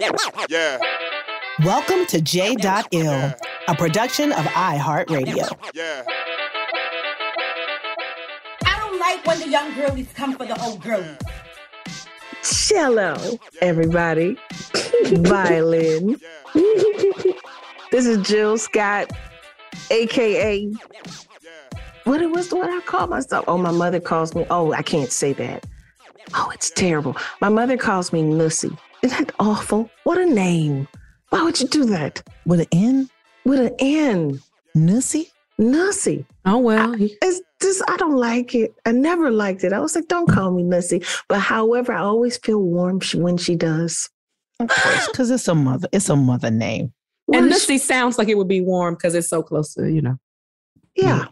Yeah, Welcome to J.Ill, a production of iHeartRadio. yeah. I don't like when the young girlies come for the old girlies. Cello, everybody. Violin. this is Jill Scott, aka what it was what I call myself. Oh, my mother calls me. Oh, I can't say that. Oh, it's terrible. My mother calls me Nussy. Isn't that awful? What a name. Why would you do that? With an N? With an N. Nussy? Nussy. Oh, well. I, it's just, I don't like it. I never liked it. I was like, don't call me Nussy. But however, I always feel warm when she does. of course, because it's a mother. It's a mother name. What And is Nussy sounds like it would be warm because it's so close to, you know. Yeah.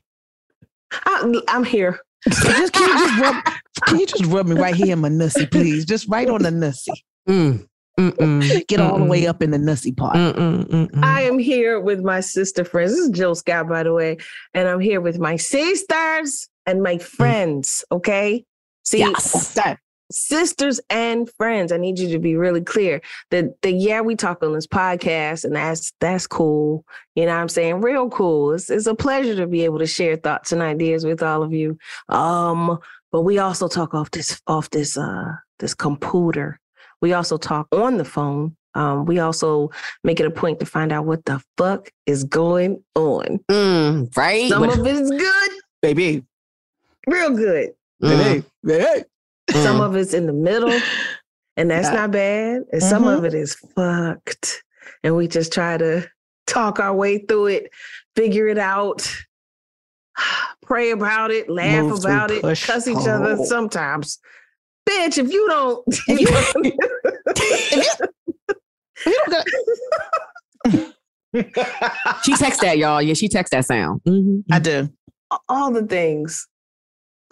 I, I'm here. just, can, you just rub, can you just rub me right here in my nussy, please? Just right on the nussy. Mm. Mm-mm. Get all the way up in the nussy part. Mm-mm. Mm-mm. I am here with my sister friends. This is Jill Scott, by the way. And I'm here with my sisters and my friends. Okay. See, Yes. sisters and friends. I need you to be really clear that the yeah, we talk on this podcast, and that's that's cool. You know what I'm saying? Real cool. It's, it's a pleasure to be able to share thoughts and ideas with all of you. Um, but we also talk off this off this uh this computer. We also talk on the phone. Um, we also make it a point to find out what the fuck is going on. Mm, right? Some of it is good, baby. real good. Mm. Hey, Some Mm. of it's in the middle, and that's Yeah. not bad. And some of it is fucked. And we just try to talk our way through it, figure it out, pray about it, laugh Move about it, push cuss each other sometimes. Bitch, if you don't, If you- you don't got- She texts that, y'all. Yeah, she texts that sound. Mhm. I do. all the things.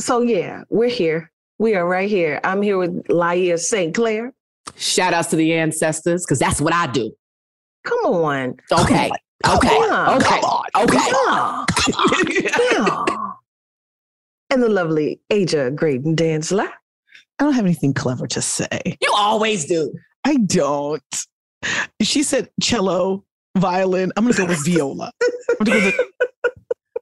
So yeah, we're here. We are right here. I'm here with Laiya St. Clair. Shout outs to the ancestors, because that's what I do. Come on. Okay. Okay. on. Okay. Okay. Yeah. Yeah. And the lovely Aja Graydon Dantzler. I don't have anything clever to say. You always do. I don't. She said cello, violin. I'm gonna go with viola. I'm gonna go with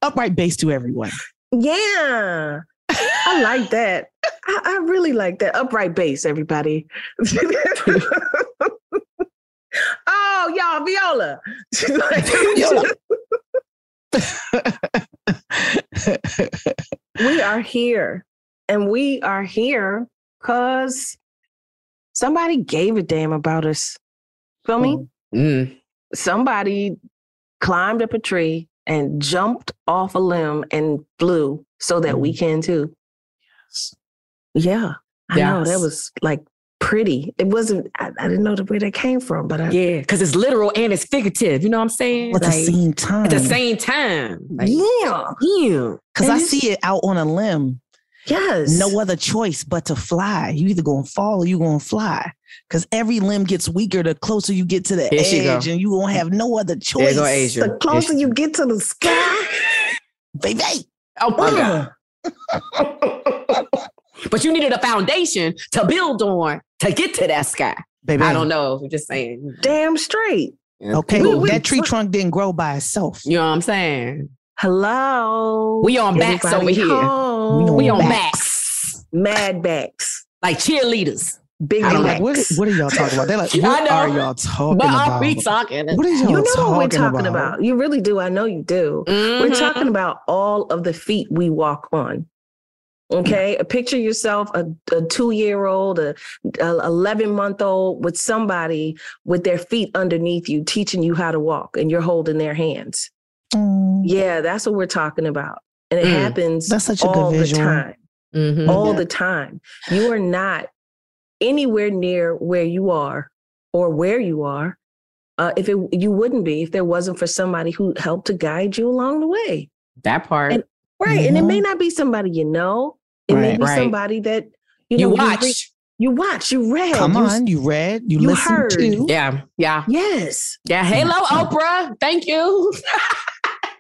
upright bass to everyone. Yeah. I like that. I, I really like that. Upright bass, everybody. oh, y'all, viola. we are here. and we are here because somebody gave a damn about us. Feel me? Mm. Somebody climbed up a tree and jumped off a limb and flew so that we can too. Yes. Yeah. I know that was like pretty. It wasn't, I, I didn't know where that came from, but I, Yeah, because it's literal and it's figurative. You know what I'm saying? At the same time. At the same time. Like, yeah. yeah. Because I see it out on a limb. Yes. No other choice but to fly. You either gonna fall or you gonna fly. Because every limb gets weaker the closer you get to the Here edge, and you gonna have no other choice. go Asia. The closer you get to the sky, Baby. Oh my mm. God. But you needed a foundation to build on to get to that sky. Baby. I don't know. I'm just saying. damn straight. Okay, We- we- that tree trunk didn't grow by itself. You know what I'm saying? Hello. We on backs over Everybody here. home. We on backs. backs. Mad backs. Like cheerleaders. Big I don't backs. Like, what, what are y'all talking about? They're like, I what know. are y'all talking But about? are we talking? What are y'all talking about? you know talking, what we're talking about. You really do. I know you do. We're Mhm. talking about all of the feet we walk on. Okay, a picture yourself a, a two year old, a, a eleven month old with somebody with their feet underneath you, teaching you how to walk, and you're holding their hands. Mm, Yeah, that's what we're talking about, and it Mm. happens That's such a good all the visual. time Mhm. all the time. You are not anywhere near where you are or where you are. Uh, if it, you wouldn't be if there wasn't for somebody who helped to guide you along the way. That part. And- Right. And it may not be somebody you know. It may be Right. somebody that you, you know watch. read- you watch, you read. Come you, on, you read, you, you listened heard. to. yeah. Yeah. Yes. Yeah. Hello, Oprah. Thank you.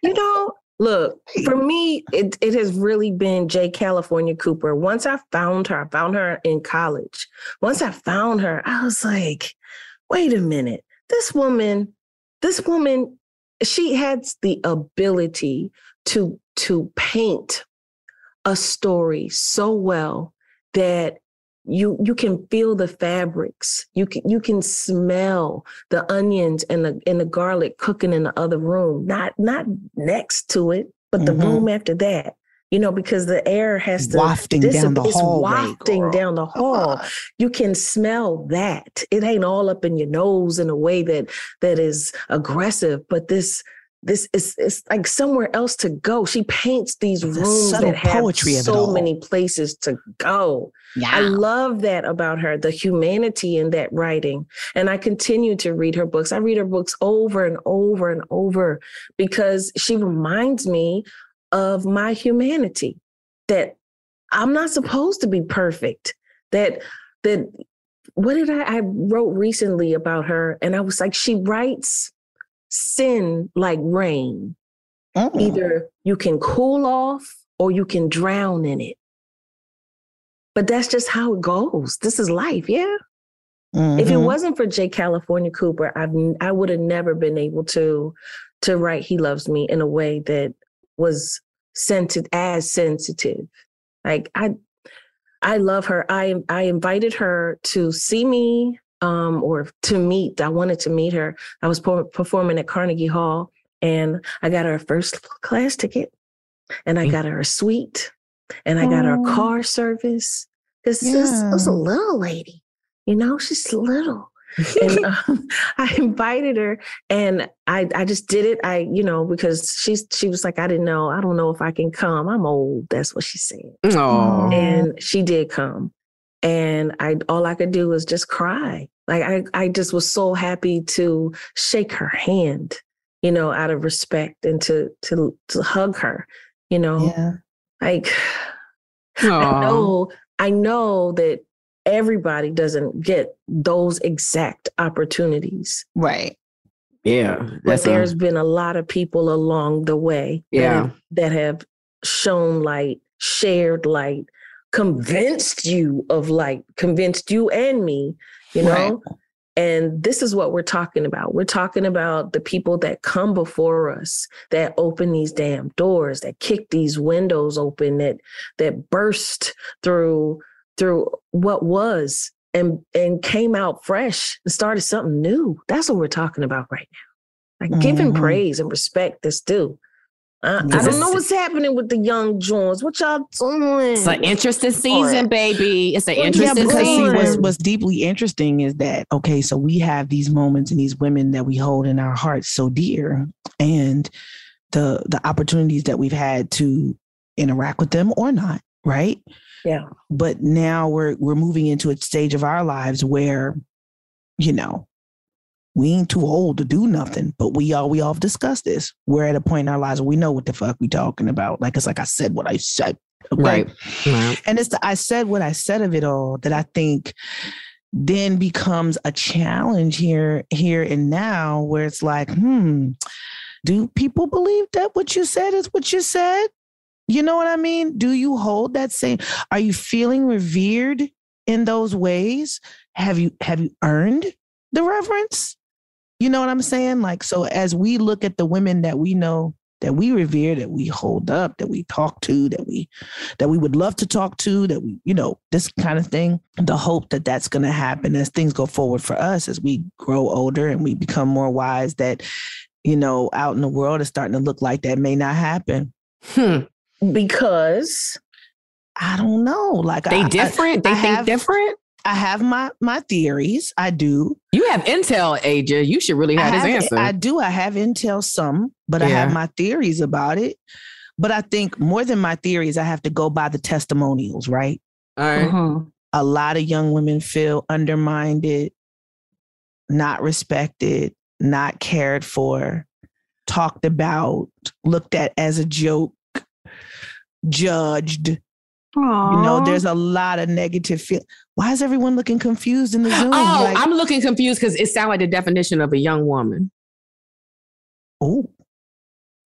You know, look, for me, it, it has really been J. California Cooper. Once I found her, I found her in college. Once I found her, I was like, wait a minute. This woman, this woman, she has the ability to to paint a story so well that you you can feel the fabrics. You can you can smell the onions and the and the garlic cooking in the other room. Not not next to it but the Mhm. room after that you know because the air has to Wafting down the it's hallway, wafting girl. down the hall. You can smell that. It ain't all up in your nose in a way that that is aggressive but this this is it's like somewhere else to go she paints these The rooms that have poetry so many places to go Yeah. I love that about her, the humanity in that writing. And I continue to read her books. I read her books over and over and over because she reminds me of my humanity that I'm not supposed to be perfect. That, that, what did I, I wrote recently about her? And I was like, she writes sin like rain. Mm. Either you can cool off or you can drown in it. But that's just how it goes. This is life, yeah. If it Mhm. wasn't for J. California Cooper, I've, I would have never been able to to write "He Loves Me" in a way that was sensitive, as sensitive. Like I, I love her. I I invited her to see me, um, or to meet. I wanted to meet her. I was per- performing at Carnegie Hall, and I got her a first class ticket, and I got her a suite, and I got her a car service. This this was a little lady, you know, she's little. and um, I invited her, and I I just did it. I you know because she's she was like I didn't know I don't know if I can come. I'm old. That's what she said, Oh. and she did come, and I all I could do was just cry. Like I I just was so happy to shake her hand, you know, out of respect and to to to hug her, you know, Yeah. like Aw. I know I know that everybody doesn't get those exact opportunities. Right. Yeah. But That's there's a, been a lot of people along the way that, Yeah. have, that have shown light, shared light, convinced you of like convinced you and me, you know? And this is what we're talking about. We're talking about the people that come before us, that open these damn doors, that kick these windows open, that that burst through through what was and and came out fresh and started something new. That's what we're talking about right now. Like giving Mhm. praise and respect that's due. Uh-uh. I, I don't know what's happening with the young Jones. What y'all doing? It's an interesting season, baby. It's an Well, Yeah, interesting because see, what's, season. what's deeply interesting is that okay, so we have these moments and these women that we hold in our hearts so dear, and the the opportunities that we've had to interact with them or not, right? Yeah. But now we're we're moving into a stage of our lives where, you know, we ain't too old to do nothing, but we all we all have discussed this. We're at a point in our lives where we know what the fuck we talking about. Like it's like I said what I said. okay? Right. Right. And it's the I said what I said of it all that I think then becomes a challenge here, here and now, where it's like, hmm, do people believe that what you said is what you said? You know what I mean? Do you hold that same? Are you feeling revered in those ways? Have you have you earned the reverence? You know what I'm saying? Like, so as we look at the women that we know that we revere, that we hold up, that we talk to, that we that we would love to talk to, that we, you know, this kind of thing. The hope that that's going to happen as things go forward for us as we grow older and we become more wise. That you know, out in the world is starting to look like that may not happen. Hmm. Because I don't know. Like They I- I- different? They I think have- different? I have my my theories. I do. You have intel, AJ. You should really I have his have- answer. I do. I have intel some, but I have my theories about it. But I think more than my theories, I have to go by the testimonials, right? All right. Mhm. A lot of young women feel undermined, not respected, not cared for, talked about, looked at as a joke, judged. You know, there's a lot of negative feel. Why is everyone looking confused in the Zoom? Oh, Like, I'm looking confused because it sounds like the definition of a young woman. oh,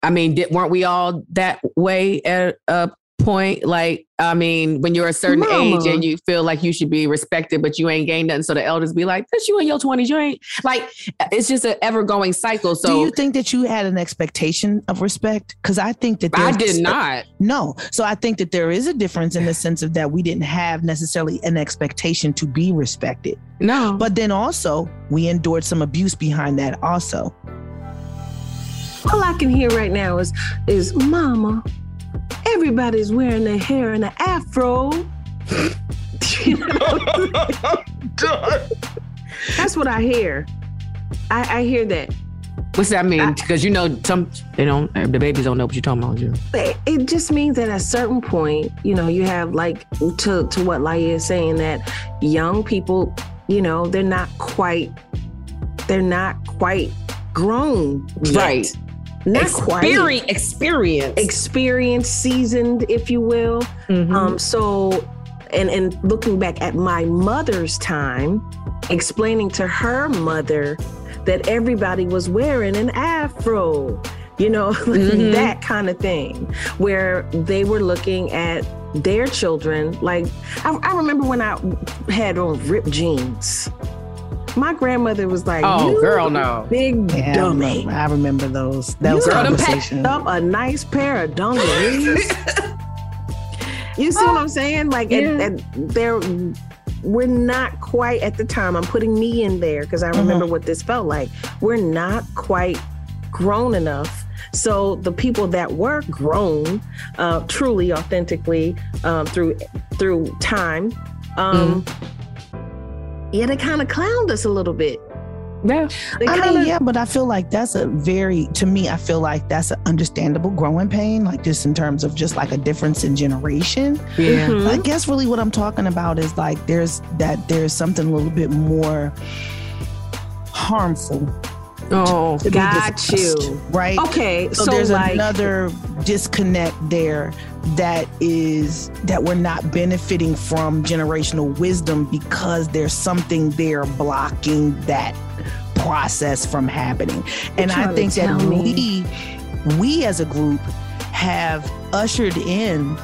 I mean, did, weren't we all that way uh, at a point? Like, I mean, when you're a certain age and you feel like you should be respected, but you ain't gained nothing, so the elders be like, "That's you in your 20s. You ain't like." Uh, it's just an ever going cycle. So do you think that you had an expectation of respect? Because I think that I did not. No. So I think that there is a difference in the sense of that we didn't have necessarily an expectation to be respected. No, But then also we endured some abuse behind that also. all I can hear right now is is Mama. Everybody's wearing their hair in an afro. You know? That's what I hear. I, I hear that. what's that mean? Because you know, some they don't. The babies don't know what you're talking about. It just means that at a certain point, you know, you have like to to what Laiya is saying that young people, you know, they're not quite they're not quite grown. yet. Right. Not quite Experience. Experience. experienced, seasoned, if you will. Mhm. Um, so, and and looking back at my mother's time, explaining to her mother that everybody was wearing an afro, you know, Mhm. that kind of thing, where they were looking at their children. Like, I, I remember when I had on ripped jeans. My grandmother was like, Oh, "You girl, no. big Yeah, I dummy." remember, I remember those. That You was a Girl, them conversation. Up a nice pair of dungarees. you see what I'm saying? Like, and, Yeah. and there, we're not quite at the time. I'm putting me in there because I remember what this felt like. We're not quite grown enough. So the people that were grown, uh, truly, authentically, um, through through time, um, yeah, they kind of clowned us a little bit. Yeah. They I kind mean, yeah, but I feel like that's a very, to me, I feel like that's an understandable growing pain, like just in terms of just like a difference in generation. Yeah. Mhm. I guess really what I'm talking about is like there's that there's something a little bit more harmful. Oh, Got discussed, you. Right. okay. So, So, there's like, another disconnect there that is that we're not benefiting from generational wisdom because there's something there blocking that process from happening. And I think that me? we we as a group have ushered in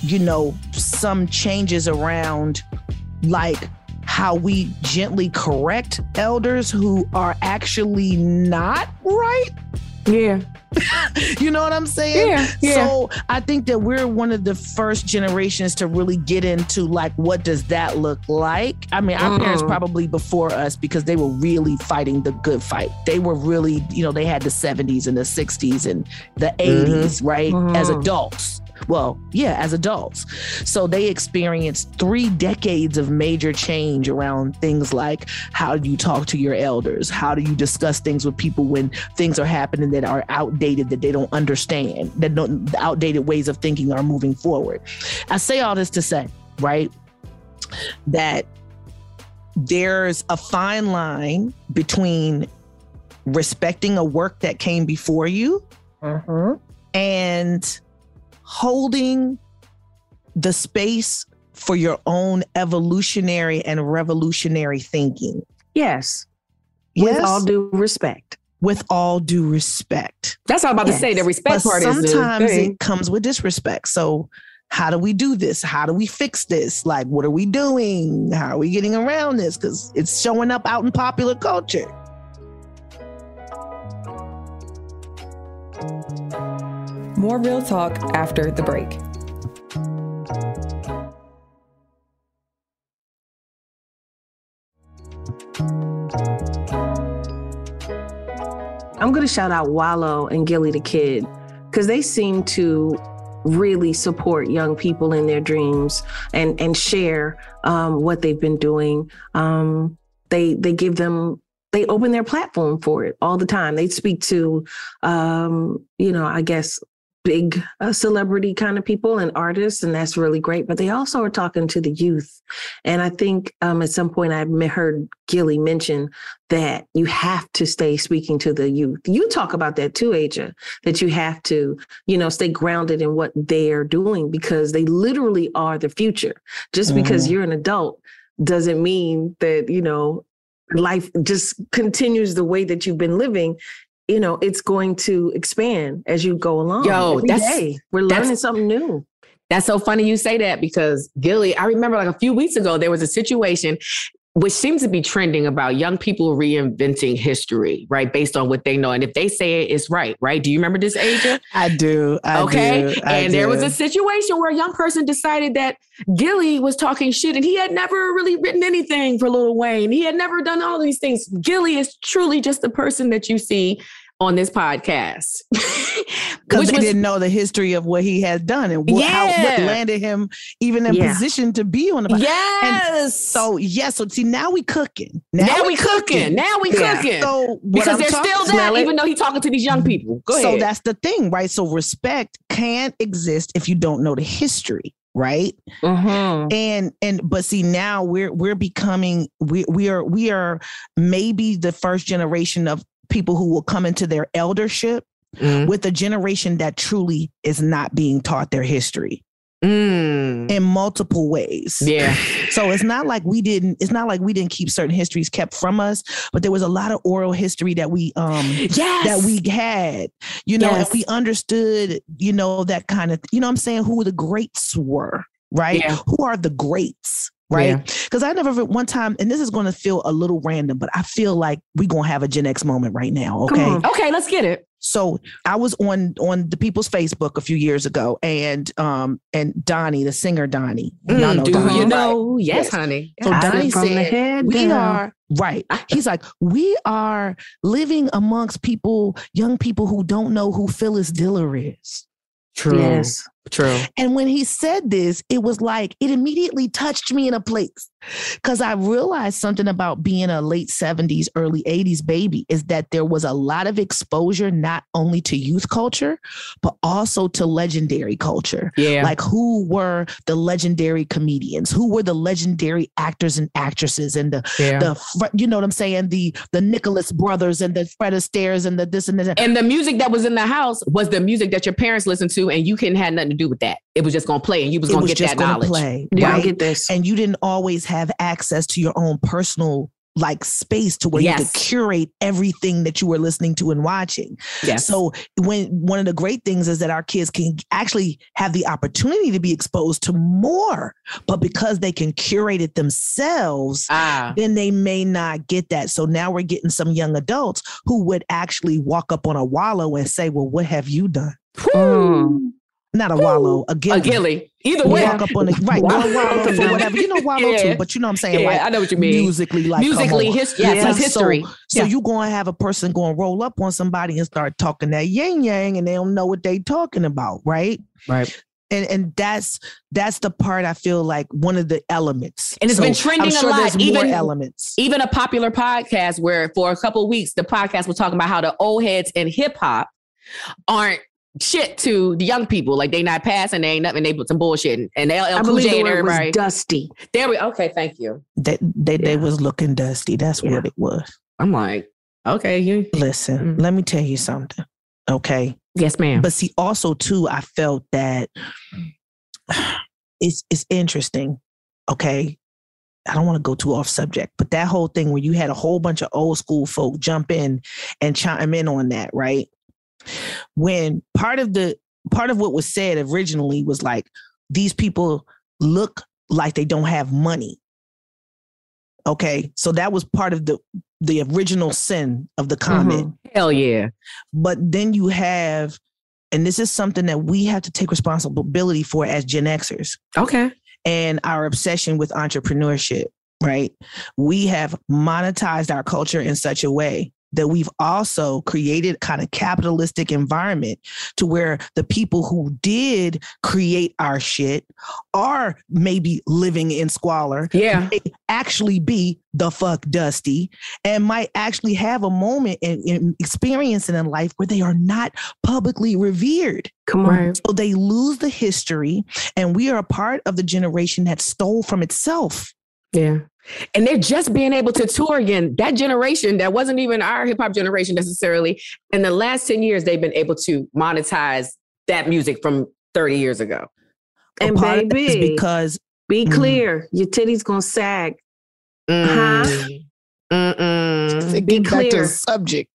you know some changes around like how we gently correct elders who are actually not right Yeah. you know what I'm saying? Yeah, yeah. So I think that we're one of the first generations to really get into like what does that look like? I mean, our parents Mhm. probably before us because they were really fighting the good fight. They were really, you know, they had the 70s and the 60s and the 80s, right? As Mhm. adults. Well, yeah, as adults. So they experienced three decades of major change around things like how do you talk to your elders? How do you discuss things with people when things are happening that are outdated, that they don't understand, that don't, the outdated ways of thinking are moving forward? I say all this to say, right, that there's a fine line between respecting a work that came before you mm-hmm. and holding the space for your own evolutionary and revolutionary thinking. Yes. yes. With all due respect. With all due respect. That's all I'm about to say. The respect But part is sometimes it comes with disrespect. So how do we do this? How do we fix this? Like, what are we doing? How are we getting around this? Because it's showing up out in popular culture. More real talk after the break. I'm going to shout out Wallo and Gillie Da Kid because they seem to really support young people in their dreams and and share um, what they've been doing. Um, they they give them they open their platform for it all the time. They speak to um, you know I guess big uh, celebrity kind of people and artists, and that's really great. But they also are talking to the youth, and I think um, at some point I heard Gillie mention that you have to stay speaking to the youth. You talk about that too, Aja, that you have to, you know, stay grounded in what they're doing because they literally are the future. Just because Mhm. you're an adult doesn't mean that, you know, life just continues the way that you've been living. You know, it's going to expand as you go along. Yo, Every that's- day. We're that's- learning something new. That's so funny you say that because Gillie, I remember like a few weeks ago, there was a situation which seems to be trending about young people reinventing history, right? Based on what they know. And if they say it, it's right, right? Do you remember this, Aja? I do. I okay. do, I and there was a situation where a young person decided that Gillie was talking shit and he had never really written anything for Lil Wayne. He had never done all these things. Gillie is truly just the person that you see on this podcast. because they was- didn't know the history of what he had done and what, how, what landed him even in Yeah. position to be on the pod. Yes. so yes. So see, now we cooking. Now, Now, we cooking. Now we Yeah. cooking. So because I'm they're still that, even though he's talking to these young people. Go so ahead. that's the thing, right? So respect can't exist if you don't know the history, right? Mm-hmm. And and but see now we're we're becoming we we are we are maybe the first generation of people who will come into their eldership Mm. with a generation that truly is not being taught their history Mm. in multiple ways. Yeah. So it's not like we didn't it's not like we didn't keep certain histories kept from us, but there was a lot of oral history that we um Yes. that we had, you know, Yes. and we understood, you know, that kind of, you know what I'm saying, who the greats were, right? Yeah. Who are the greats? Right. Yeah. Because I never one time, and this is going to feel a little random, but I feel like we're going to have a Gen X moment right now. Okay. Okay, let's get it. So I was on on the people's Facebook a few years ago, and um and Donnie, the singer Donnie, y'all Mm, know do Donnie, you right? know? Yes, Yes. honey. So Got it Donnie from the said, head "We down." are right." He's like, "We are living amongst people, young people who don't know who Phyllis Diller is." True. Yes. True. And when he said this, it was like it immediately touched me in a place because I realized something about being a late 70s, early 80s baby is that there was a lot of exposure not only to youth culture, but also to legendary culture. Yeah. Like who were the legendary comedians? Who were the legendary actors and actresses and the Yeah. the you know what I'm saying? The the Nicholas brothers and the Fred Astaires and the this and that. And the music that was in the house was the music that your parents listened to, and you couldn't have nothing to do with that. It was just gonna play, and you was gonna was get just that gonna knowledge. play. Yeah, right? get this. and you didn't always have access to your own personal like space to where you could curate everything that you were listening to and watching. Yes. So when one of the great things is that our kids can actually have the opportunity to be exposed to more, but because they can curate it themselves, Ah. then they may not get that. So now we're getting some young adults who would actually walk up on a wallo and say, "Well, what have you done?" Not a wallo, a gillie. A gillie. Either way. Walk up on the right, go wallow for whatever. You know wallo Yeah. too, but you know what I'm saying. Yeah, like I know what you mean. Musically, like Musically, on. his- yes, it's history. So, so Yeah. you gonna have a person gonna roll up on somebody and start talking that yang yang, and they don't know what they talking about, right? Right. And and that's that's the part I feel like one of the elements. And it's So been trending I'm sure a lot. Even elements. Even a popular podcast where for a couple of weeks the podcast was talking about how the old heads in hip hop aren't shit to the young people. Like they not passing, they ain't nothing. They put some bullshit in. and LL Cool J the and word was everybody. dusty. There we. Okay, thank you. They they, they was looking dusty. That's what it was. I'm like, okay, you listen. Mm. Let me tell you something. Okay. Yes, ma'am. But see, also too, I felt that it's it's interesting. Okay. I don't want to go too off subject, but that whole thing where you had a whole bunch of old school folk jump in and chime in on that, right? When part of the part of what was said originally was like these people look like they don't have money. Okay. So that was part of the the original sin of the mm-hmm. comment. Hell yeah. But then you have, and this is something that we have to take responsibility for as Gen Xers. Okay. And our obsession with entrepreneurship, right? We have monetized our culture in such a way that we've also created kind of capitalistic environment to where the people who did create our shit are maybe living in squalor. Yeah. May actually be the fuck dusty and might actually have a moment and in, experiencing in life where they are not publicly revered. Come on. Right. So they lose the history and we are a part of the generation that stole from itself. Yeah. And they're just being able to tour again. That generation, that wasn't even our hip hop generation necessarily. In the last 10 years, they've been able to monetize that music from 30 years ago. And part of that is baby, because be Mm. clear, your titties gonna sag. Mm. Huh? Mm-mm. to Be get back to clear. the subject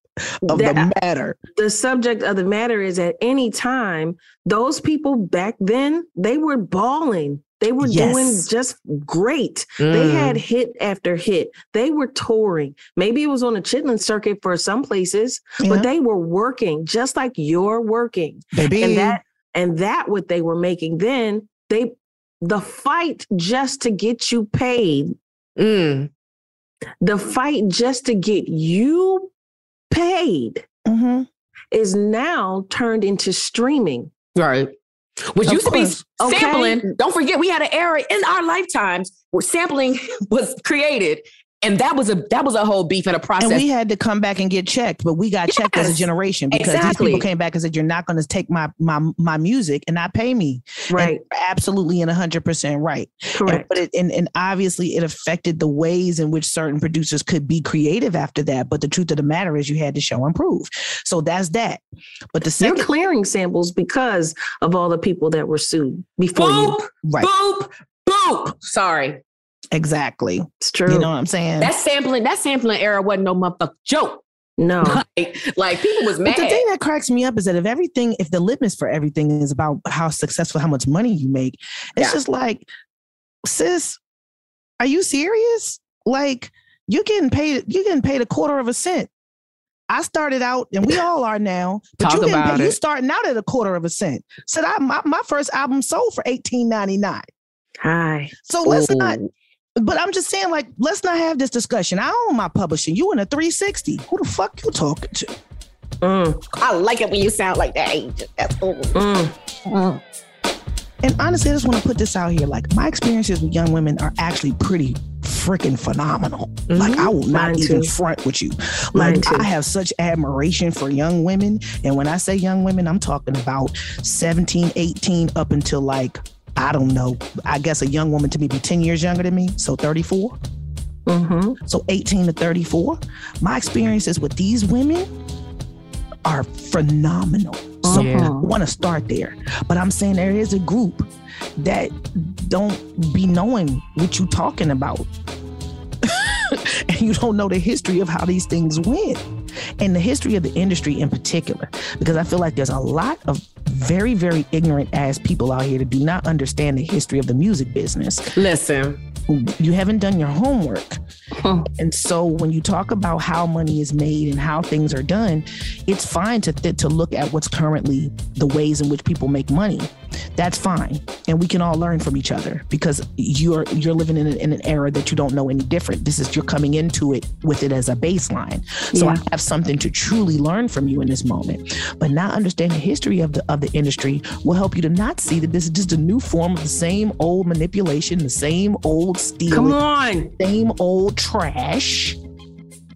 of That- the matter. The subject of the matter is at any time, those people back then, they were balling. They were doing just great. They Mm. had hit after hit. They were touring. Maybe it was on a chitlin circuit for some places, Yeah. but they were working just like you're working. Baby. And that and that what they were making then, they the fight just to get you paid, Mm. the fight just to get you paid Mhm. is now turned into streaming. Right. Which Of used to be course. Okay. sampling. Don't forget, we had an era in our lifetimes where sampling was created, and that was a that was a whole beef and a process. And we had to come back and get checked, but we got checked as a generation because these people came back and said, "You're not going to take my my my music and not pay me." Right. they're absolutely and hundred percent right. And, Correct. but it, and and obviously it affected the ways in which certain producers could be creative after that. But the truth of the matter is, you had to show and prove. So that's that. But the You're clearing samples because of all the people that were sued before you. boop, right, boop, boop. Sorry. Exactly. It's true. You know what I'm saying? That sampling, that sampling era wasn't no motherfucking joke. no. Like, like people was But mad. the thing that cracks me up is that if everything, if the litmus for everything is about how successful, how much money you make, it's Yeah. just like, sis, are you serious? Like you're getting paid, you're getting paid a quarter of a cent. I started out, and we all are now, but Talk you getting about paid, you starting out at a quarter of a cent. Said I my, my first album sold for eighteen ninety nine. Hi. So let's Ooh. not. But I'm just saying, like, let's not have this discussion. I own my publishing. You in a 360. Who the fuck you talking to? Mm, I like it when you sound like that. That's cool. mm. And honestly, I just want to put this out here. Like, my experiences with young women are actually pretty freaking phenomenal. Like, I will not Mine even too. front with you. Like. I have such admiration for young women. And when I say young women, I'm talking about 17, 18 up until like, I don't know, I guess a young woman to maybe 10 years younger than me. So 34. Mm-hmm. So 18 to 34. My experiences with these women are phenomenal. So Yeah. I want to start there. But I'm saying there is a group that don't be knowing what you talking about. and you don't know the history of how these things went and the history of the industry in particular. Because I feel like there's a lot of very, very ignorant ass people out here that do not understand the history of the music business. Listen, you haven't done your homework. And so when you talk about how money is made and how things are done, it's fine to th- to look at what's currently the ways in which people make money. That's fine, and we can all learn from each other because you're you're living in, in an era that you don't know any different. This is you're coming into it with it as a baseline. So Yeah. I have something to truly learn from you in this moment. But not understanding the history of the of the industry will help you to not see that this is just a new form of the same old manipulation, the same old stealing, Come on. same old trash.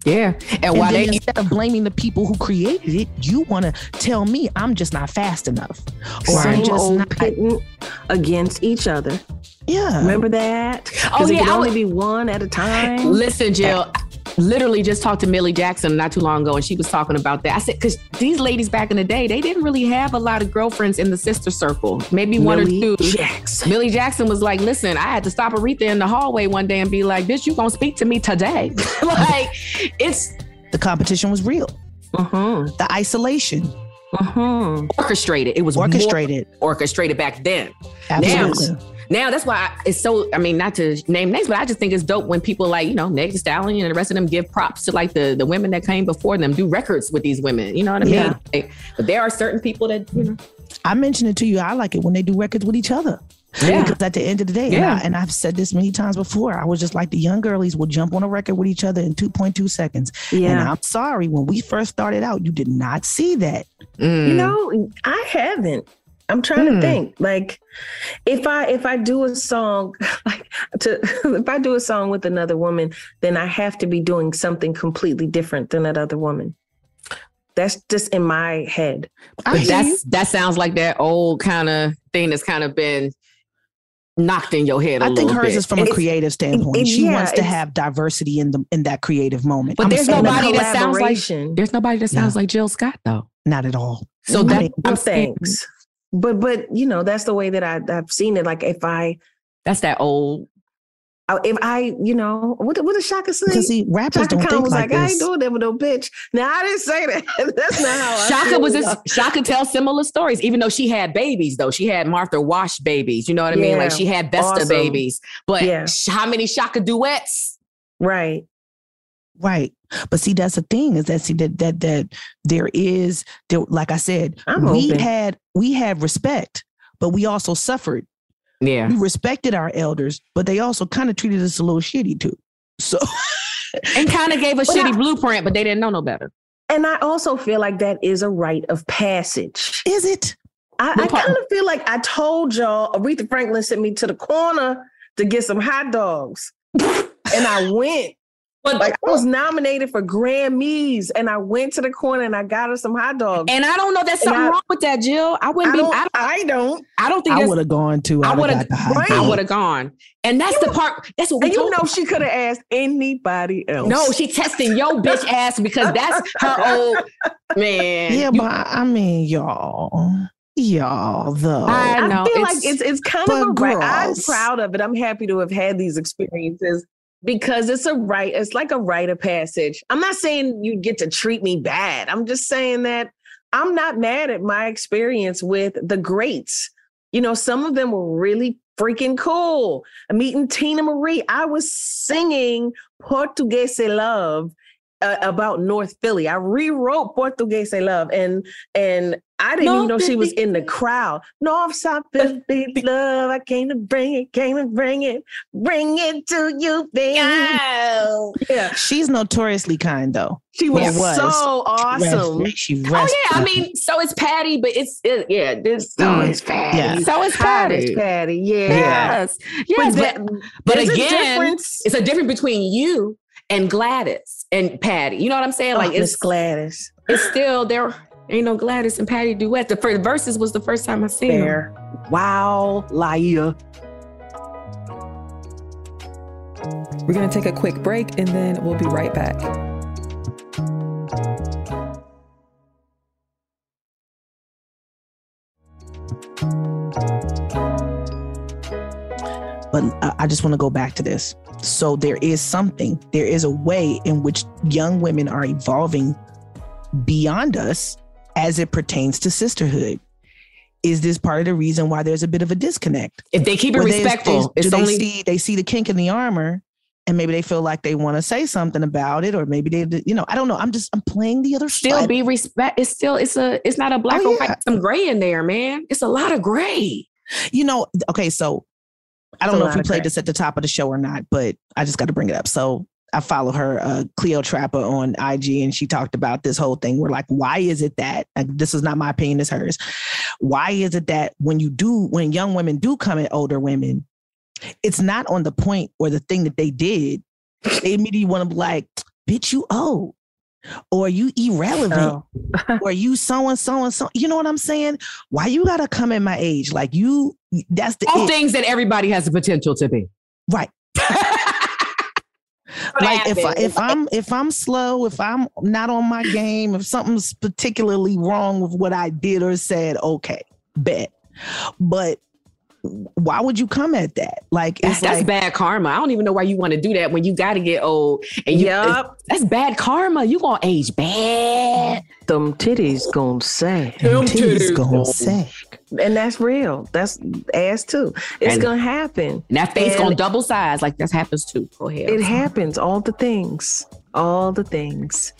Yeah. And, And, while then they instead of blaming the people who created it, you want to tell me I'm just not fast enough, or I'm just old not. pitting against each other. Yeah. Remember that? Oh, 'Cause it yeah, could I only would- be one at a time. Listen, Jill. Literally just talked to Millie Jackson not too long ago, and she was talking about that. I said, because these ladies back in the day, they didn't really have a lot of girlfriends in the sister circle. Maybe one Millie or two. Jackson. Millie Jackson was like, "Listen, I had to stop Aretha in the hallway one day and be like, bitch, you gonna speak to me today?" like, it's The competition was real. Uh-huh. The isolation Uh-huh. orchestrated. It was orchestrated. orchestrated back then. Absolutely. Now, now that's why I, it's so. I mean, not to name names, but I just think it's dope when people like you know Meg Thee Stallion and the rest of them give props to like the the women that came before them, do records with these women. You know what I Yeah. mean? Like, but there are certain people that you know. I mentioned it to you. I like it when they do records with each other. Yeah. Because at the end of the day, and, Yeah. I, and I've said this many times before, I was just like the young girlies will jump on a record with each other in 2.2 seconds. Yeah. And Yeah. I'm sorry, when we first started out, you did not see that. Mm. You know, I haven't. I'm trying Hmm. to think. Like, if I if I do a song, like to if I do a song with another woman, then I have to be doing something completely different than that other woman. That's just in my head. But that's you. that sounds like that old kind of thing that's kind of been knocked in your head a I think little hers bit. is from a It's- creative standpoint. it- she yeah, wants to have diversity in the in that creative moment. But I'm there's nobody that sounds like there's nobody that sounds like Jill Scott though. not at all. So that I'm saying thanks. But but you know that's the way that I, I've seen it. Like if I that's that old. I- if I you know what what does Chaka say? Because see, rappers Chaka don't Khan think was like like, I ain't doing that with no bitch. Now I didn't say that. That's not how I Chaka feel, was y'all. just Chaka tells similar stories, even though she had babies, though. She had Martha Wash babies. You know what I mean? Like she had Vesta Awesome. babies. But Yeah. how many Chaka duets? right. Right. But see, that's the thing is that see that that that there is there, like I said, I'm we open. had we had respect, but we also suffered. Yeah. We respected our elders, but they also kind of treated us a little shitty too. So And kind of gave a But shitty I- blueprint, but they didn't know no better. And I also feel like that is a rite of passage. is it? I, I kind of feel like I told y'all Aretha Franklin sent me to the corner to get some hot dogs. and I went. But Like I was oh. nominated for Grammys and I went to the corner and I got her some hot dogs. and I don't know that's something I- wrong with that, Jill. I I wouldn't be don't, I don't, I don't. I don't think I would have gone to. I I would would've- have got the hot right. I would have gone. And that's the part. That's what we And you know her. she could have asked anybody else. No, she testing your bitch ass because that's her old man. Yeah, You- but I mean, y'all, y'all though. I I know, feel it's- like it's it's kind of a but right. I'm proud of it. I'm happy to have had these experiences because it's a right. It's like a rite of passage. I'm not saying you get to treat me bad. I'm just saying that I'm not mad at my experience with the greats. You know, some of them were really freaking cool. Meeting Teena Marie, I was singing Portuguese Love uh, about North Philly. I rewrote Portuguese Love, and and I didn't even know she was in the crowd. North South Philly love, I came to bring it, came to bring it, bring it to you, baby. Yeah, She's notoriously kind though. she was, Or was. so awesome. Rest- She Oh rest- yeah, I mean, so is Patti, but it's it, yeah, this So mm, is Patti. Yeah. So is Hot as Patti. Patti, yeah. Yes, yes, But, but, but there's a again, difference. it's a difference between you and Gladys and Patti. You know what I'm saying? like Like Miss it's Gladys. it's still there. Ain't no Gladys and Patti duet. The first verses was the first time I seen them. Fair. Wow, liar. We're going to take a quick break and then we'll be right back. But I just want to go back to this. So there is something, there is a way in which young women are evolving beyond us as it pertains to sisterhood. Is this part of the reason why there's a bit of a disconnect? If they keep it Where they- respectful, they, it's do they only see they see the kink in the armor, and maybe they feel like they want to say something about it, or maybe they, you know, I don't know. I'm just I'm playing the other still side. be respect. It's still it's a it's not a black Oh, or yeah. white. Some gray in there, man. It's a lot of gray. You know, okay, so I don't know if we played crack. this at the top of the show or not, but I just got to bring it up. So I follow her, uh, Cleo Trapper on IG, and she talked about this whole thing. We're like, why is it that like, this is not my opinion, it's hers. Why is it that when you do, when young women do come at older women, it's not on the point or the thing that they did. They immediately want to be like, bitch, you old. Or you irrelevant, or you so and so and so. You know what I'm saying? Why you gotta come at my age? Like you, that's the All it. things that everybody has the potential to be. Right. like if I, if I'm if I'm slow, if I'm not on my game, if something's particularly wrong with what I did or said, okay, bet. But why would you come at that? Like That's, it's that's like bad karma. I don't even know why you want to do that when you got to get old. And you, Yup. that's bad karma. You gonna age bad. Them titties gonna say. Them titties titties gonna gonna say. And that's real. That's ass too. It's And- gonna happen. And that face And gonna double size. Like that happens too. Go ahead. It happens. All the things. All the things.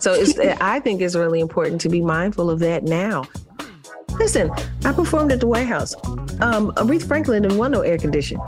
So it's I think it's really important to be mindful of that now. Listen, I performed at the White House. Um, Aretha Franklin didn't want no air condition.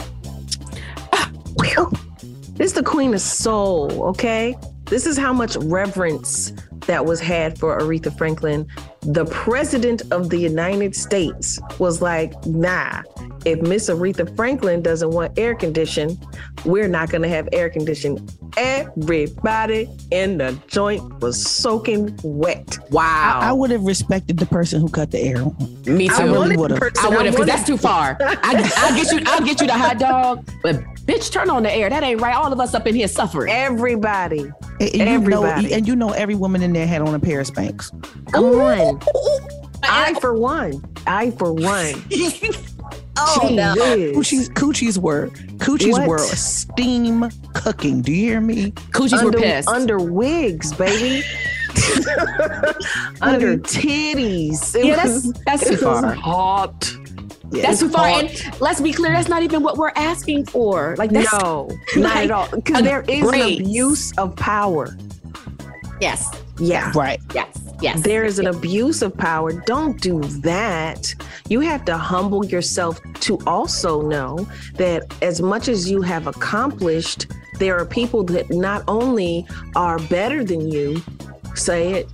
This is the queen of soul, okay? This is how much reverence that was had for Aretha Franklin. The president of the United States was like, nah, if Miss Aretha Franklin doesn't want air condition, we're not gonna have air condition. Everybody in the joint was soaking wet. Wow. I, I would have respected the person who cut the air. on. Me too. I really would have. I would have, because that's too far. I, I'll get you. I'll get you the hot dog, but bitch, turn on the air. That ain't right. All of us up in here suffering. Everybody. And, and you know, Everybody. and you know, every woman in there had on a pair of Spanx. Come on. I for one. I for one. Oh, Gee no. Coochies, coochies were coochies What? were steam cooking. Do you hear me? Coochies under, were pissed. under wigs, baby. under titties. It Yeah, that's- was- that's it too far. hot. That's too far. And let's be clear, that's not even what we're asking for. Like that's No, not like at all. Because a there is an abuse of power. yes, Yeah. Right. yes, yes. There is an abuse of power. Don't do that. You have to humble yourself to also know that as much as you have accomplished, there are people that not only are better than you, say it,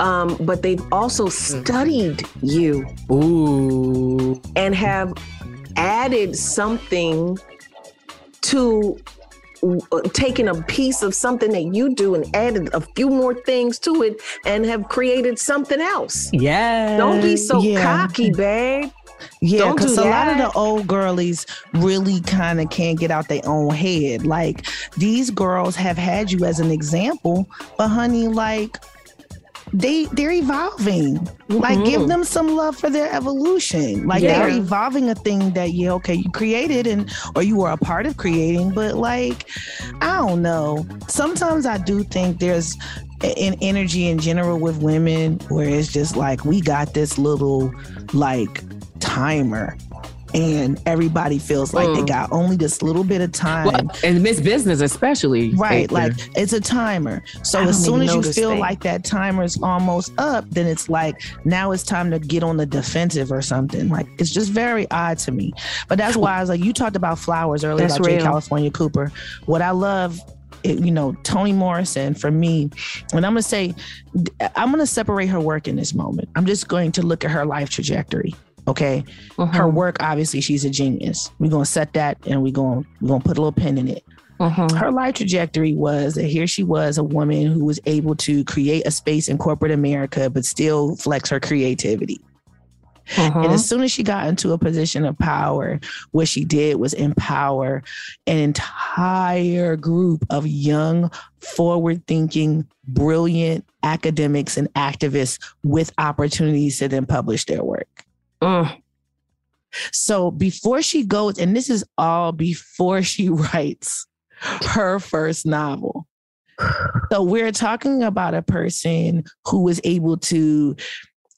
um, but they've also studied you Ooh. and have added something to uh, taken a piece of something that you do and added a few more things to it and have created something else. Yeah. Don't be so Yeah. cocky, babe. Yeah, because do a lot of the old girlies really kind of can't get out their own head. Like these girls have had you as an example, but honey, like they they're evolving. Like give Mhm. them some love for their evolution. Like Yeah. they're evolving a thing that yeah, okay, you created and or you were a part of creating, but like I don't know. Sometimes I do think there's an energy in general with women where it's just like we got this little like timer and everybody feels like they Mm. got only this little bit of time Well, and Miss Business especially. Right, like you. it's a timer. So I as soon as you feel thing. like that timer is almost up, then it's like now it's time to get on the defensive or something. Like it's just very odd to me. But that's why I was like, you talked about flowers earlier That's about J. California Cooper. What I love. It, you know, Toni Morrison for me, and I'm gonna say, I'm gonna separate her work in this moment. I'm just going to look at her life trajectory. Okay, Mm-hmm. her work obviously she's a genius. We're gonna set that and we're gonna we're gonna put a little pin in it Mm-hmm. her life trajectory was that here she was a woman who was able to create a space in corporate America, but still flex her creativity. Mm-hmm. And as soon as she got into a position of power, what she did was empower an entire group of young, forward thinking, brilliant academics and activists with opportunities to then publish their work. Mm. So before she goes, and this is all before she writes her first novel. So we're talking about a person who was able to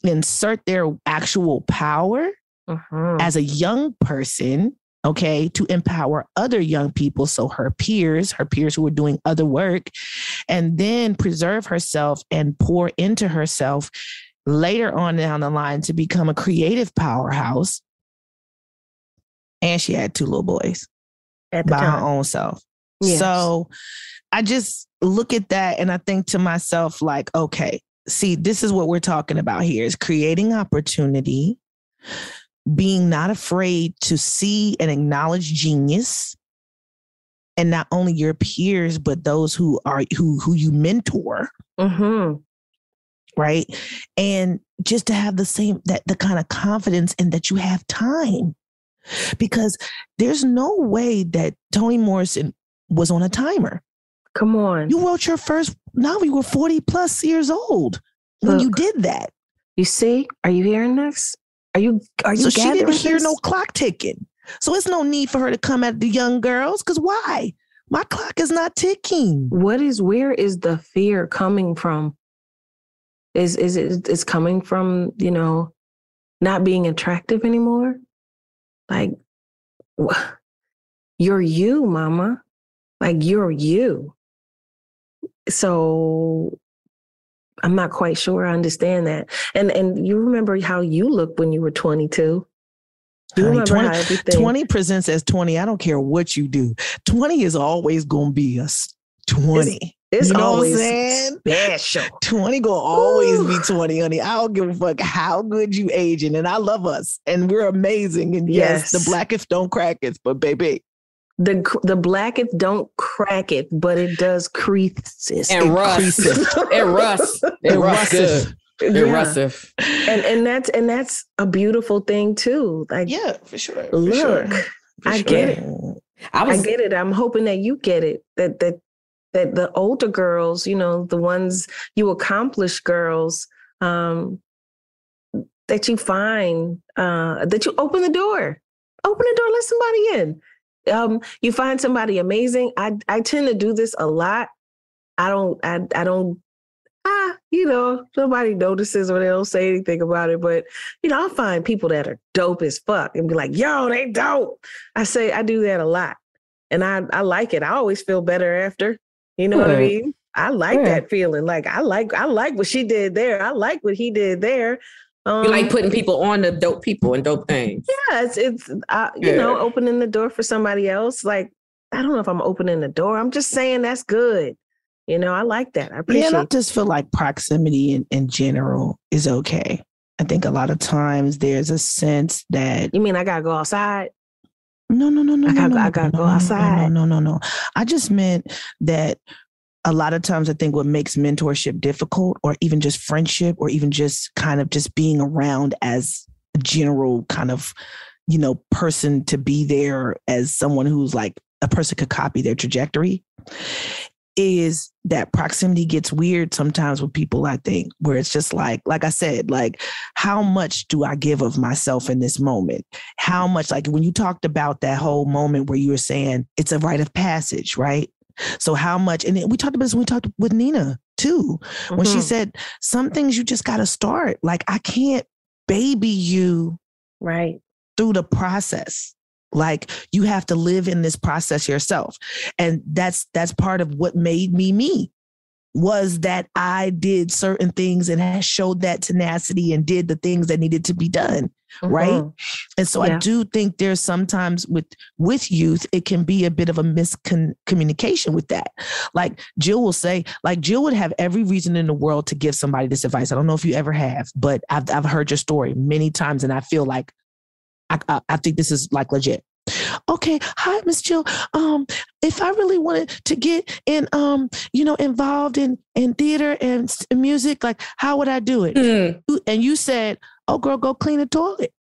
insert their actual power Mhm. as a young person, okay, to empower other young people. So her peers, her peers who were doing other work, and then preserve herself and pour into herself later on down the line to become a creative powerhouse. And she had two little boys At the by her own self. Yes. So I just look at that and I think to myself, like, okay, see, this is what we're talking about here is creating opportunity, being not afraid to see and acknowledge genius. And not only your peers, but those who are who who you mentor, Mhm. Right? And just to have the same that the kind of confidence and that you have time. Because there's no way that Toni Morrison was on a timer. Come on. You wrote your first novel, you were 40 plus years old when you did that. You see? Are you hearing this? Are you are you So she didn't hear this? no clock ticking. So it's no need for her to come at the young girls. Cause why? My clock is not ticking. What is where is the fear coming from? Is is it it's coming from, you know, not being attractive anymore? Like you're you, mama. Like you're you. So I'm not quite sure I understand that. And and you remember how you looked when you were 22. You Honey, remember 20, everything 20 presents as 20. I don't care what you do. 20 is always gonna be a 20. it's you know always what I'm saying? special. 20 gonna always Ooh. be 20, honey. I don't give a fuck how good you aging. And I love us. And we're amazing. And yes, Yes. the blackest don't crack it, but baby. The cr- the blacketh don't crack it, but it does creases. And rust. it rust. It rust good. It Yeah. rustive. and and that's and that's a beautiful thing too. Like Yeah, for sure. for look, sure, for I sure. get it. I I get it. I'm hoping that you get it. That that that the older girls, you know, the ones you accomplish girls, um, that you find uh that you open the door. Open the door, let somebody in. Um, you find somebody amazing. I I tend to do this a lot. I don't I I don't ah, you know, nobody notices or they don't say anything about it. But you know, I'll find people that are dope as fuck and be like, yo, they dope. I say I do that a lot. And I I like it. I always feel better after. You know what I mean? I like Good. that feeling. Like I like I like what she did there. I like what he did there. Um, you like putting people on to dope people and dope things. yeah, it's it's uh, you know opening the door for somebody else. Like I don't know if I'm opening the door. I'm just saying that's good. You know, I like that. I Yeah, appreciate. and I just feel like proximity in, in general is okay. I think a lot of times there's a sense that you mean I gotta go outside? No, no, no, no, I no, gotta- no, I gotta no, go no, outside. No, no, no, no. I just meant that a lot of times I think what makes mentorship difficult, or even just friendship, or even just kind of just being around as a general kind of, you know, person to be there as someone who's like a person could copy their trajectory is that proximity gets weird sometimes with people, I think, where it's just like, like I said, like, how much do I give of myself in this moment? How much, like when you talked about that whole moment where you were saying it's a rite of passage, right? So how much, and we talked about this when we talked with Nina too, when she Mhm. said some things you just got to start. Like I can't baby you Right. through the process. Like you have to live in this process yourself. And that's that's part of what made me me was that I did certain things and showed that tenacity and did the things that needed to be done. Right. Mhm. And so I do think there's sometimes with with youth, it can be a bit of a miscommunication with that. Like Jill will say, like Jill would have every reason in the world to give somebody this advice. I don't know if you ever have, but I've I've heard your story many times, and I feel like I I, I think this is like legit. Okay, hi, Miss Jill. Um, if I really wanted to get in, um, you know, involved in in theater and music, like, how would I do it? You- And you said, "Oh, girl, go clean the toilet."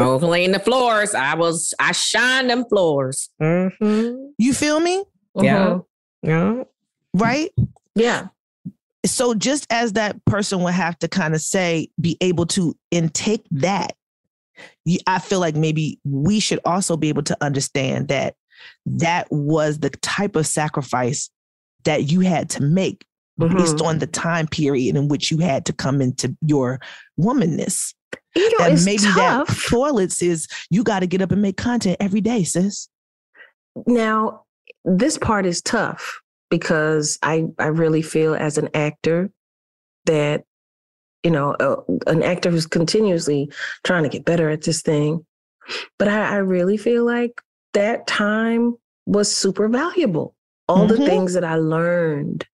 Oh, clean the floors. I was I shine them floors. Mm-hmm. You feel me? Yeah. Yeah. Right? Yeah. So just as that person would have to kind of say, be able to intake that I feel like maybe we should also be able to understand that that was the type of sacrifice that you had to make mm-hmm. based on the time period in which you had to come into your womanness. You know, and maybe tough. that toilets is you got to get up and make content every day, sis. Now, this part is tough because I I really feel as an actor that you know uh, an actor who's continuously trying to get better at this thing, but I, I really feel like that time was super valuable. All mm-hmm. the things that I learned,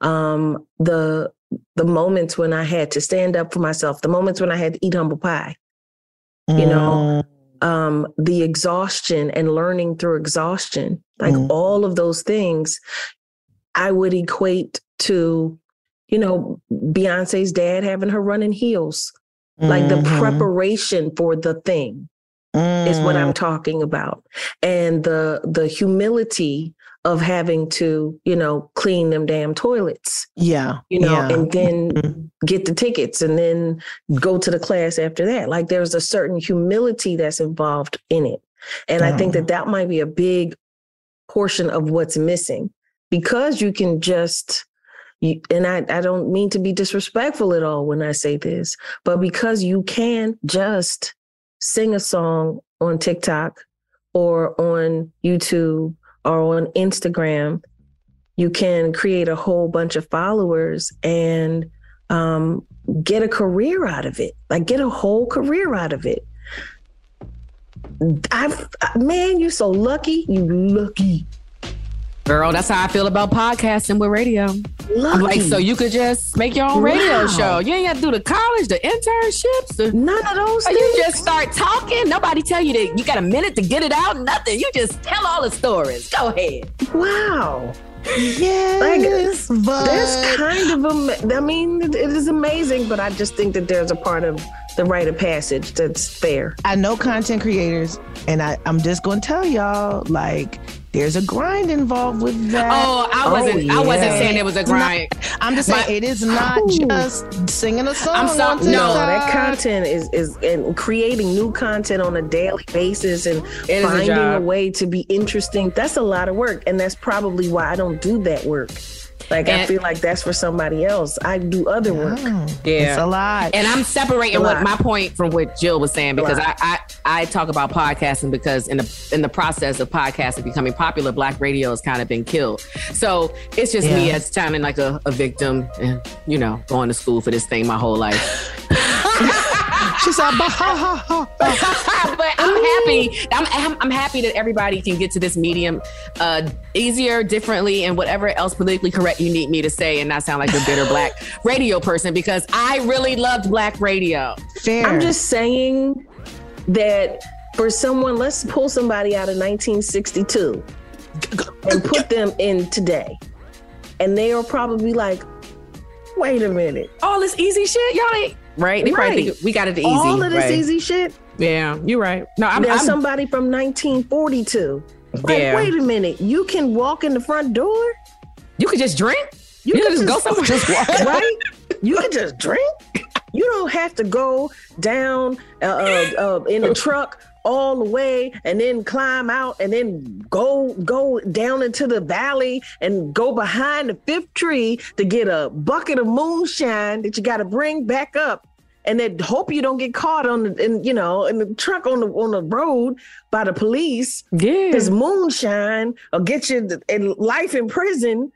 um, the the moments when I had to stand up for myself, the moments when I had to eat humble pie, mm. you know, mm. um, the exhaustion and learning through exhaustion, like mm. all of those things, I would equate to, you know, Beyonce's dad having her running heels, mm-hmm. like the mm-hmm. preparation for the thing. Mm. Is what I'm mm. talking about. And the the humility of having to, you know, clean them damn toilets. Yeah. You know, yeah. and then mm-hmm. get the tickets and then go to the class after that. Like there's a certain humility that's involved in it. And I think that that might be a big portion of what's missing because you can just you, and I, I don't mean to be disrespectful at all when I say this, but because you can just sing a song on TikTok or on YouTube or on Instagram, you can create a whole bunch of followers and um, get a career out of it. Like get a whole career out of it. I've man, you're so lucky. You lucky. Girl, that's how I feel about podcasting with radio. Lucky. Like, so you could just make your own radio wow. show. You ain't got to do the college, the internships, the, none of those. Things. You just start talking. Nobody tell you that you got a minute to get it out. Nothing. You just tell all the stories. Go ahead. Wow. Yes, like, but that's kind of. I mean, it is amazing, but I just think that there's a part of the rite of passage that's fair. I know content creators, and I, I'm just going to tell y'all, like there's a grind involved with that. Oh, I oh, wasn't. Oh, yeah. I wasn't saying it was a grind. Not, I'm just saying it is not Ooh. just singing a song. I'm sorry. No, that content is is and creating new content on a daily basis and it finding a, a way to be interesting. That's a lot of work, and that's probably why I don't do that work. Like and, I feel like that's for somebody else. I do other work. Yeah, it's a lot. And I'm separating what my point from what Jill was saying because I, I I talk about podcasting because in the in the process of podcasting becoming popular, Black radio has kind of been killed. So it's just yeah. me as sounding like a, a victim and you know going to school for this thing my whole life. She said, bah, ha, ha, ha. but I'm happy. I'm, I'm happy that everybody can get to this medium uh, easier, differently, and whatever else politically correct you need me to say, and not sound like a bitter black radio person because I really loved black radio. Fair. I'm just saying that for someone, let's pull somebody out of 1962 and put them in today, and they are probably like, wait a minute. All this easy shit, y'all ain't right? They right. probably think we got it easy. All of this right? easy shit. Yeah, you're right. No, I'm, There's I'm, somebody from 1942. Like, yeah. wait a minute, you can walk in the front door. You could just drink. You, you can just, just go somewhere. Just walk. right? You can just drink. You don't have to go down uh, uh, uh, in the truck all the way and then climb out and then go go down into the valley and go behind the fifth tree to get a bucket of moonshine that you got to bring back up. And then hope you don't get caught on the in, you know in the truck on the on the road by the police. Yeah. This moonshine or get you in life in prison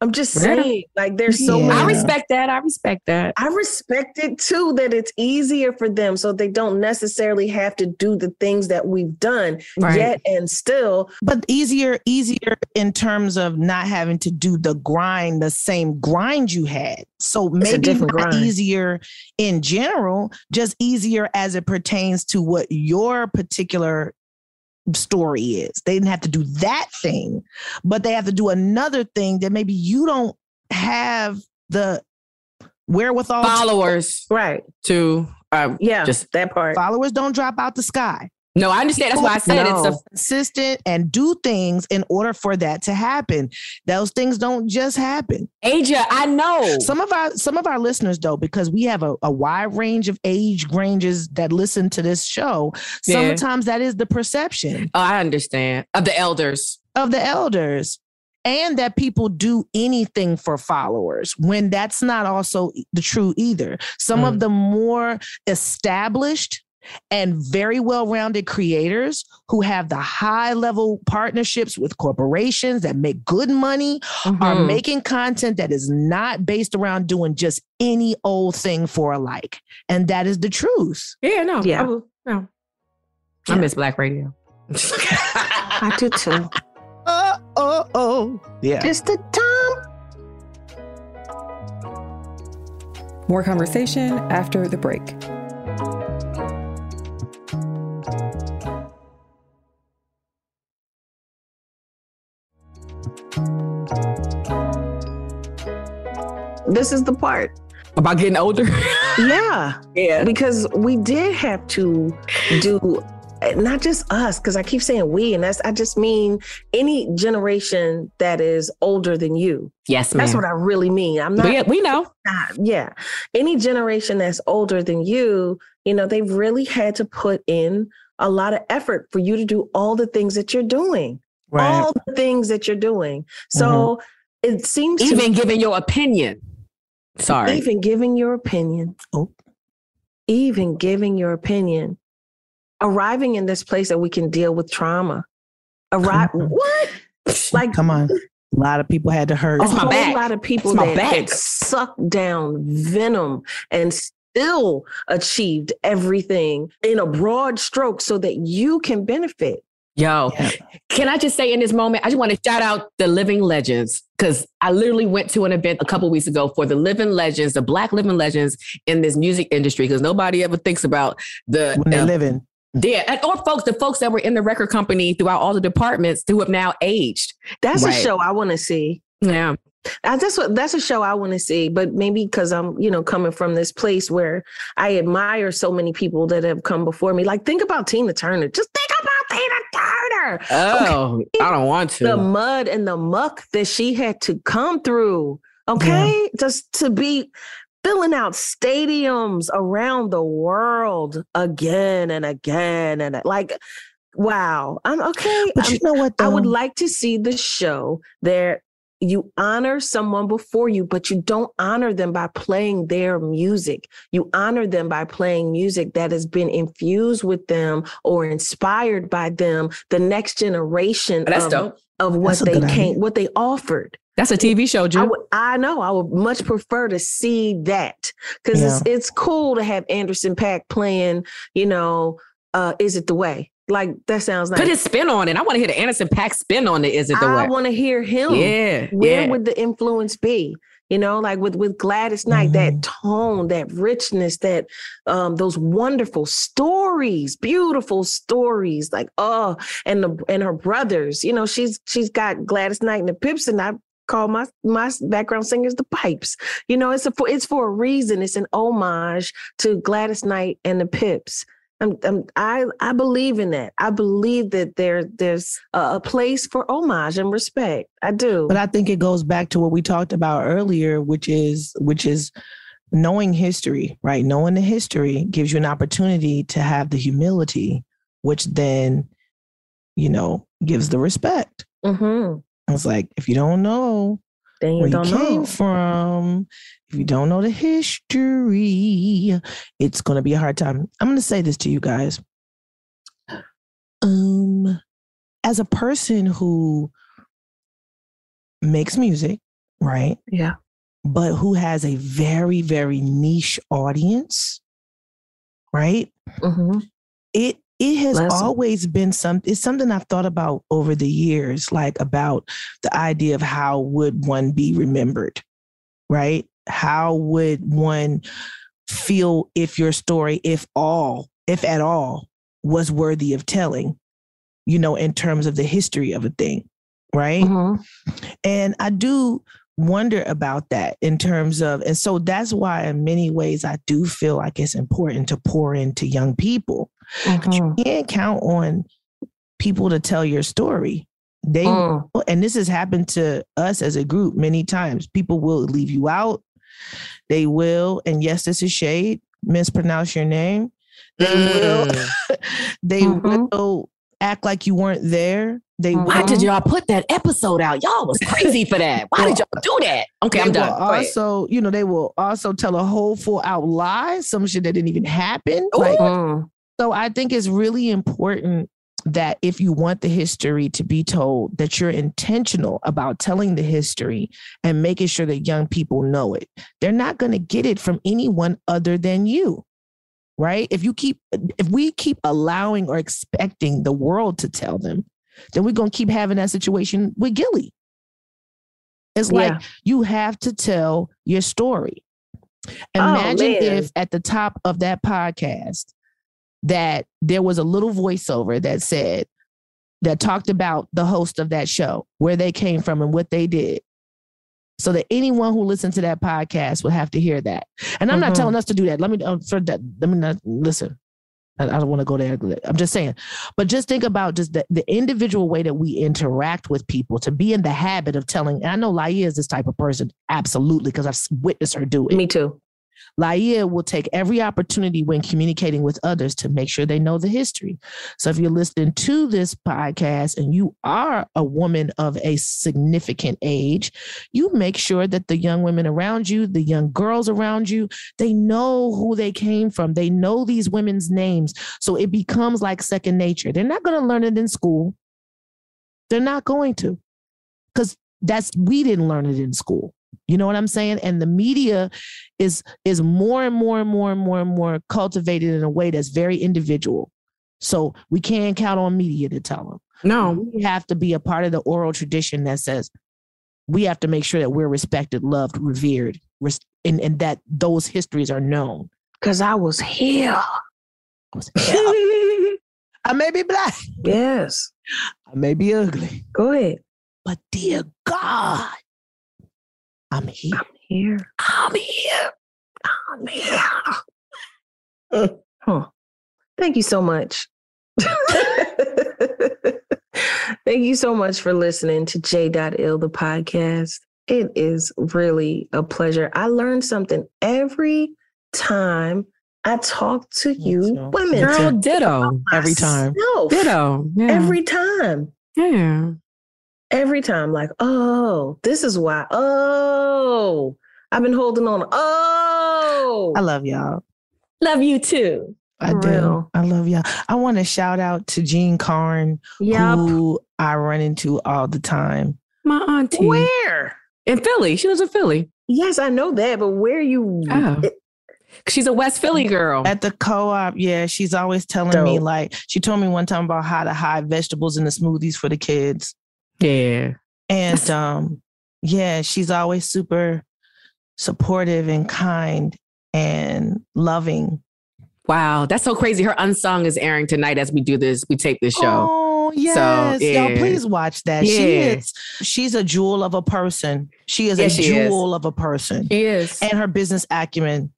I'm just saying, like, there's so yeah. I respect that. I respect that. I respect it too that it's easier for them so they don't necessarily have to do the things that we've done right. yet and still. But easier, easier in terms of not having to do the grind, the same grind you had. So maybe not grind. easier in general, just easier as it pertains to what your particular story is. They didn't have to do that thing, but they have to do another thing that maybe you don't have the wherewithal followers to, right. to um, yeah just that part. followers don't drop out the sky No, I understand. That's why I said no. it's a consistent and do things in order for that to happen. Those things don't just happen. Aja, I know. Some of our some of our listeners though, because we have a, a wide range of age ranges that listen to this show, Yeah. sometimes that is the perception Oh, I understand. Of the elders. of the elders. And that people do anything for followers when that's not also the true either. Some Mm. of the more established and very well rounded creators who have the high level partnerships with corporations that make good money are Mhm. making content that is not based around doing just any old thing for a like. And that is the truth. Yeah, no. Yeah. I, will- no. I miss black radio. I do too. Oh, oh, oh. Yeah. Just the time. More conversation after the break. This is the part. About getting older. Yeah. yeah. Because we did have to do not just us, because I keep saying we, and that's I just mean any generation that is older than you. Yes, ma'am. That's what I really mean. I'm not we, we know. not- yeah. Any generation that's older than you, you know, they've really had to put in a lot of effort for you to do all the things that you're doing. All the things that you're doing. So mm-hmm. it seems to Even giving your opinion. Sorry. even giving your opinion. Oh. Even giving your opinion. Arriving in this place that we can deal with trauma. Arrive what? Like Come on. A lot of people had to hurt. a That's my whole back. lot of people my that, back. that sucked down venom and still achieved everything in a broad stroke so that you can benefit. Yo, Yeah. can I just say in this moment, I just want to shout out the living legends because I literally went to an event a couple weeks ago for the living legends, the black living legends in this music industry because nobody ever thinks about the when they're uh, living. yeah, and or folks, the folks that were in the record company throughout all the departments who have now aged. That's a show I want to see. Yeah, I, that's what that's a show I want to see, but maybe because I'm, you know, coming from this place where I admire so many people that have come before me. Like, think about Tina Turner. Just think about Tina Turner. Oh, I don't want to. The mud and the muck that she had to come through. Okay, just to be filling out stadiums around the world again and again and like. Wow, I'm okay. But I'm- you know what? I would like to see the show there. You honor someone before you, but you don't honor them by playing their music. You honor them by playing music that has been infused with them or inspired by them, the next generation That's of, dope. of what That's they came, idea. what they offered. That's a TV show, I Jim. would, I know. I would much prefer to see that because it's it's cool to have Anderson .Paak playing. You know, uh, is it the way? Like that sounds nice. Put his spin on it. I want to hear the Anderson .Paak spin on it. Is it the I way? want to hear him. Yeah, Where yeah. would the influence be? You know, like with with Gladys Knight, that tone, that richness, that um, those wonderful stories, beautiful stories, like oh, and the and her brothers. You know, she's she's got Gladys Knight and the Pips, and I call my my background singers the Pipes. You know, it's a for it's for a reason. It's an homage to Gladys Knight and the Pips. I'm, I'm, I I believe in that. I believe that there there's a, a place for homage and respect. I do. But I think it goes back to what we talked about earlier, which is which is knowing history, right? Knowing the history gives you an opportunity to have the humility, which then, you know, gives the respect. mm-hmm. It's like if you don't know Then you where you don't came know. from, if you don't know the history, it's going to be a hard time. I'm going to say this to you guys. Um, as a person who makes music, right? Yeah. But who has a very, very niche audience, right? Mm-hmm. It it has Bless 'em. always been some it's something I've thought about over the years, like about the idea of how would one be remembered, right? How would one feel if your story, if all, if at all, was worthy of telling, you know, in terms of the history of a thing, right? Mm-hmm. And I do wonder about that in terms of, and so that's why, in many ways, I do feel like it's important to pour into young people. Mm-hmm. You can't count on people to tell your story. They Mm. and this has happened to us as a group many times. People will leave you out. They will, and yes, this is shade. Mispronounce your name. They will. they Mm-hmm. will act like you weren't there. They Why did y'all put that episode out? Y'all was crazy for that. Why did y'all do that? Okay, They I'm done. will Go ahead. Also, you know, they will also tell a whole full out lie, some shit that didn't even happen. Like, Mm. so I think it's really important that if you want the history to be told, that you're intentional about telling the history and making sure that young people know it. They're not going to get it from anyone other than you. Right? If you keep if we keep allowing or expecting the world to tell them, then we're going to keep having that situation with Gillie. It's like Yeah. you have to tell your story. Imagine man. if at the top of that podcast that there was a little voiceover that said that talked about the host of that show, where they came from and what they did. So that anyone who listened to that podcast would have to hear that. And I'm not Mhm. telling us to do that. Let me uh, for that. Let me not listen. I, don't want to go there. I'm just saying. But just think about just the, the individual way that we interact with people to be in the habit of telling. I know Laiya is this type of person, absolutely, because I've witnessed her do it. Me too. Laiya will take every opportunity when communicating with others to make sure they know the history. So if you're listening to this podcast and you are a woman of a significant age, you make sure that the young women around you, the young girls around you, they know who they came from. They know these women's names. So it becomes like second nature. They're not going to learn it in school. They're not going to. Cuz that's we didn't learn it in school. You know what I'm saying? And the media is is more and more and more and more and more cultivated in a way that's very individual. So we can't count on media to tell them. No. We have to be a part of the oral tradition that says we have to make sure that we're respected, loved, revered, res- and, and that those histories are known. Because I was here. I was- I may be black. Yes. I may be ugly. Go ahead. But dear God, I'm here. I'm here. I'm here. I'm here. Huh. Thank you so much. Thank you so much for listening to J.Ill, the podcast. It is really a pleasure. I learned something every time I talk to you too. women. Girl, ditto. Every time. Myself. Ditto. Yeah. Every time. yeah. Every time. Like, oh, this is why. Oh, I've been holding on. Oh, I love y'all. love you too. I For do. real. I love y'all. I want to shout out to Jean Carn, Yup. who I run into all the time. My auntie. Where? In Philly. She was in Philly. Yes, I know that, but where you? Oh. She's a West Philly girl. At the co-op, yeah, she's always telling me like she told me one time about how to hide vegetables in the smoothies for the kids. Yeah. And um, yeah, she's always super supportive and kind and loving. Wow. That's so crazy. Her unsung is airing tonight as we do this. We tape this show. Oh yes, yeah. y'all please watch that. She is she's a jewel of a person. She is Yeah, a she is. jewel of a person. She is. and her business acumen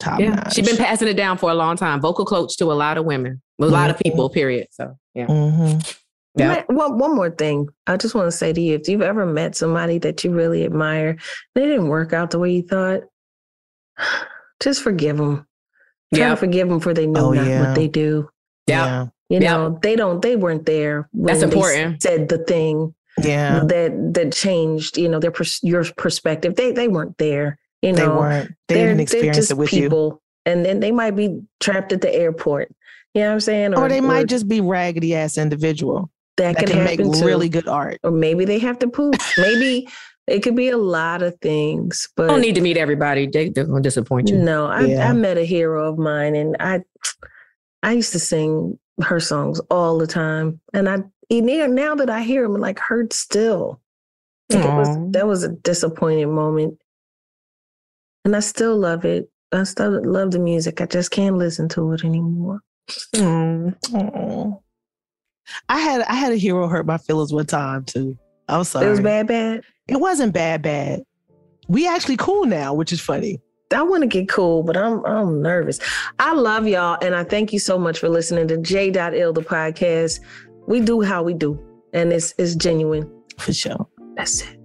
top yeah. notch. She's been passing it down for a long time. Vocal coach to a lot of women, a lot of people, period. So, yeah. Mhm. Yeah. Ma- One, one more thing. I just want to say to you if you've ever met somebody that you really admire, they didn't work out the way you thought, just forgive them. Try to forgive them for they know Oh, not yeah. what they do. Yeah. You Yep. know, they don't, they weren't there. When That's they important. said the thing Yeah. that that changed, you know, their pers- your perspective. They they weren't there. You know, They weren't. They They're- didn't they're experience just it with you. people, and then they might be trapped at the airport. You know what I'm saying? Or they might just be raggedy ass individual that, that could can make happen too. really good art. or maybe they have to poop. Maybe it could be a lot of things. But don't need to meet everybody. They, they're going to disappoint you. no, I, Yeah. I met a hero of mine, and I I used to sing her songs all the time, and I now now that I hear them, like hurt still. Like, it was, that was a disappointing moment, and I still love it. I still love the music. I just can't listen to it anymore. Mm. Aw. I had I had a hero hurt my feelings one time too. I'm sorry. It was bad, bad. It wasn't bad, bad. We actually cool now, which is funny. I want to get cool, but I'm I'm nervous. I love y'all, and I thank you so much for listening to J.Ill the podcast. We do how we do, and it's it's genuine for sure. That's it.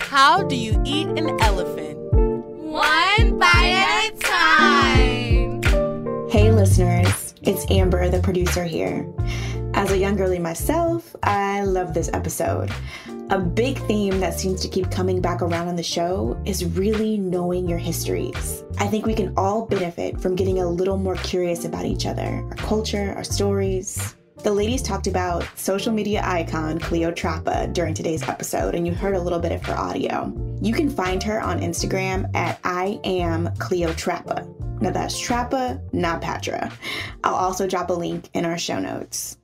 How do you eat an elephant? One bite at a time. Hey, listeners, it's Amber, the producer here. As a young girly myself, I love this episode. A big theme that seems to keep coming back around on the show is really knowing your histories. I think we can all benefit from getting a little more curious about each other, our culture, our stories. The ladies talked about social media icon Cleo Trappa during today's episode, and you heard a little bit of her audio. You can find her on Instagram at I am Cleo Trappa. Now that's Trappa, not Patra. I'll also drop a link in our show notes.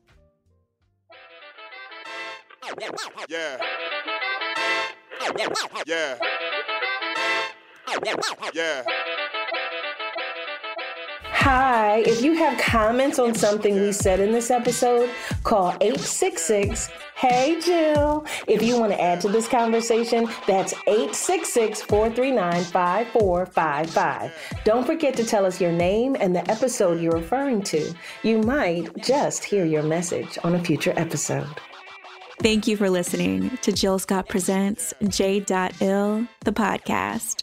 Yeah. Yeah. Yeah. Hi, if you have comments on something we said in this episode, call 866 Hey Jill. If you want to add to this conversation, that's 866 439 5455. Don't forget to tell us your name and the episode you're referring to. You might just hear your message on a future episode. Thank you for listening to Jill Scott Presents J.Ill, the podcast.